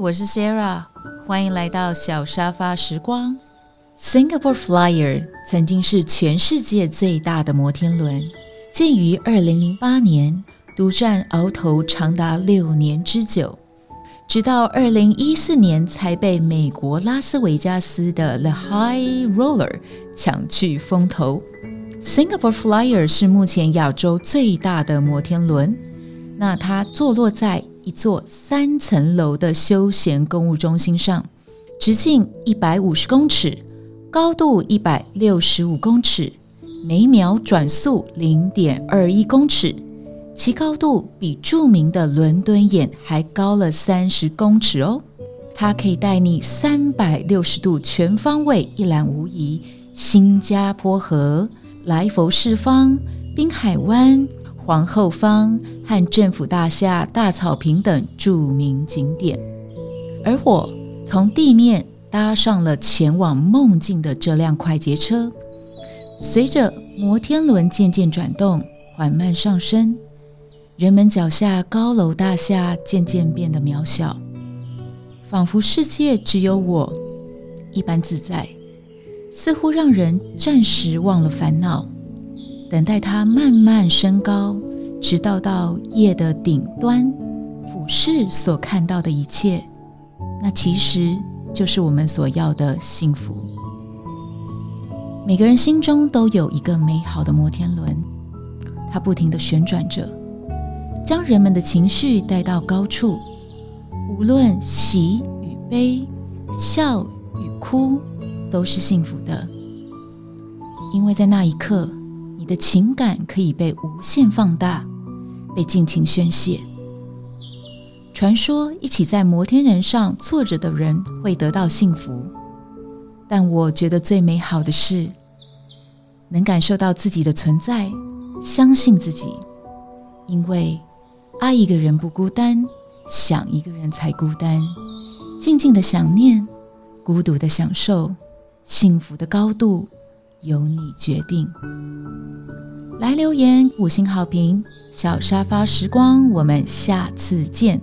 我是 Sarah，欢迎来到小沙发时光。Singapore Flyer 曾经是全世界最大的摩天轮，建于2008年，独占鳌头长达六年之久，直到2014年才被美国拉斯维加斯的 The High Roller 抢去风头。Singapore Flyer 是目前亚洲最大的摩天轮，那它坐落在一座三层楼的休闲购物中心上，直径一百五十公尺，高度一百六十五公尺，每秒转速零点二一公尺，其高度比著名的伦敦眼还高了三十公尺哦。它可以带你三百六十度全方位一览无遗新加坡河。来佛士方、滨海湾、皇后坊和政府大厦、大草坪等著名景点，而我从地面搭上了前往梦境的这辆快捷车。随着摩天轮渐渐转动，缓慢上升，人们脚下高楼大厦渐渐变得渺小，仿佛世界只有我一般自在。似乎让人暂时忘了烦恼，等待它慢慢升高，直到到夜的顶端，俯视所看到的一切，那其实就是我们所要的幸福。每个人心中都有一个美好的摩天轮，它不停的旋转着，将人们的情绪带到高处，无论喜与悲，笑与哭。都是幸福的，因为在那一刻，你的情感可以被无限放大，被尽情宣泄。传说一起在摩天轮上坐着的人会得到幸福，但我觉得最美好的是能感受到自己的存在，相信自己，因为爱一个人不孤单，想一个人才孤单。静静的想念，孤独的享受。幸福的高度由你决定。来留言五星好评小沙发时光我们下次见。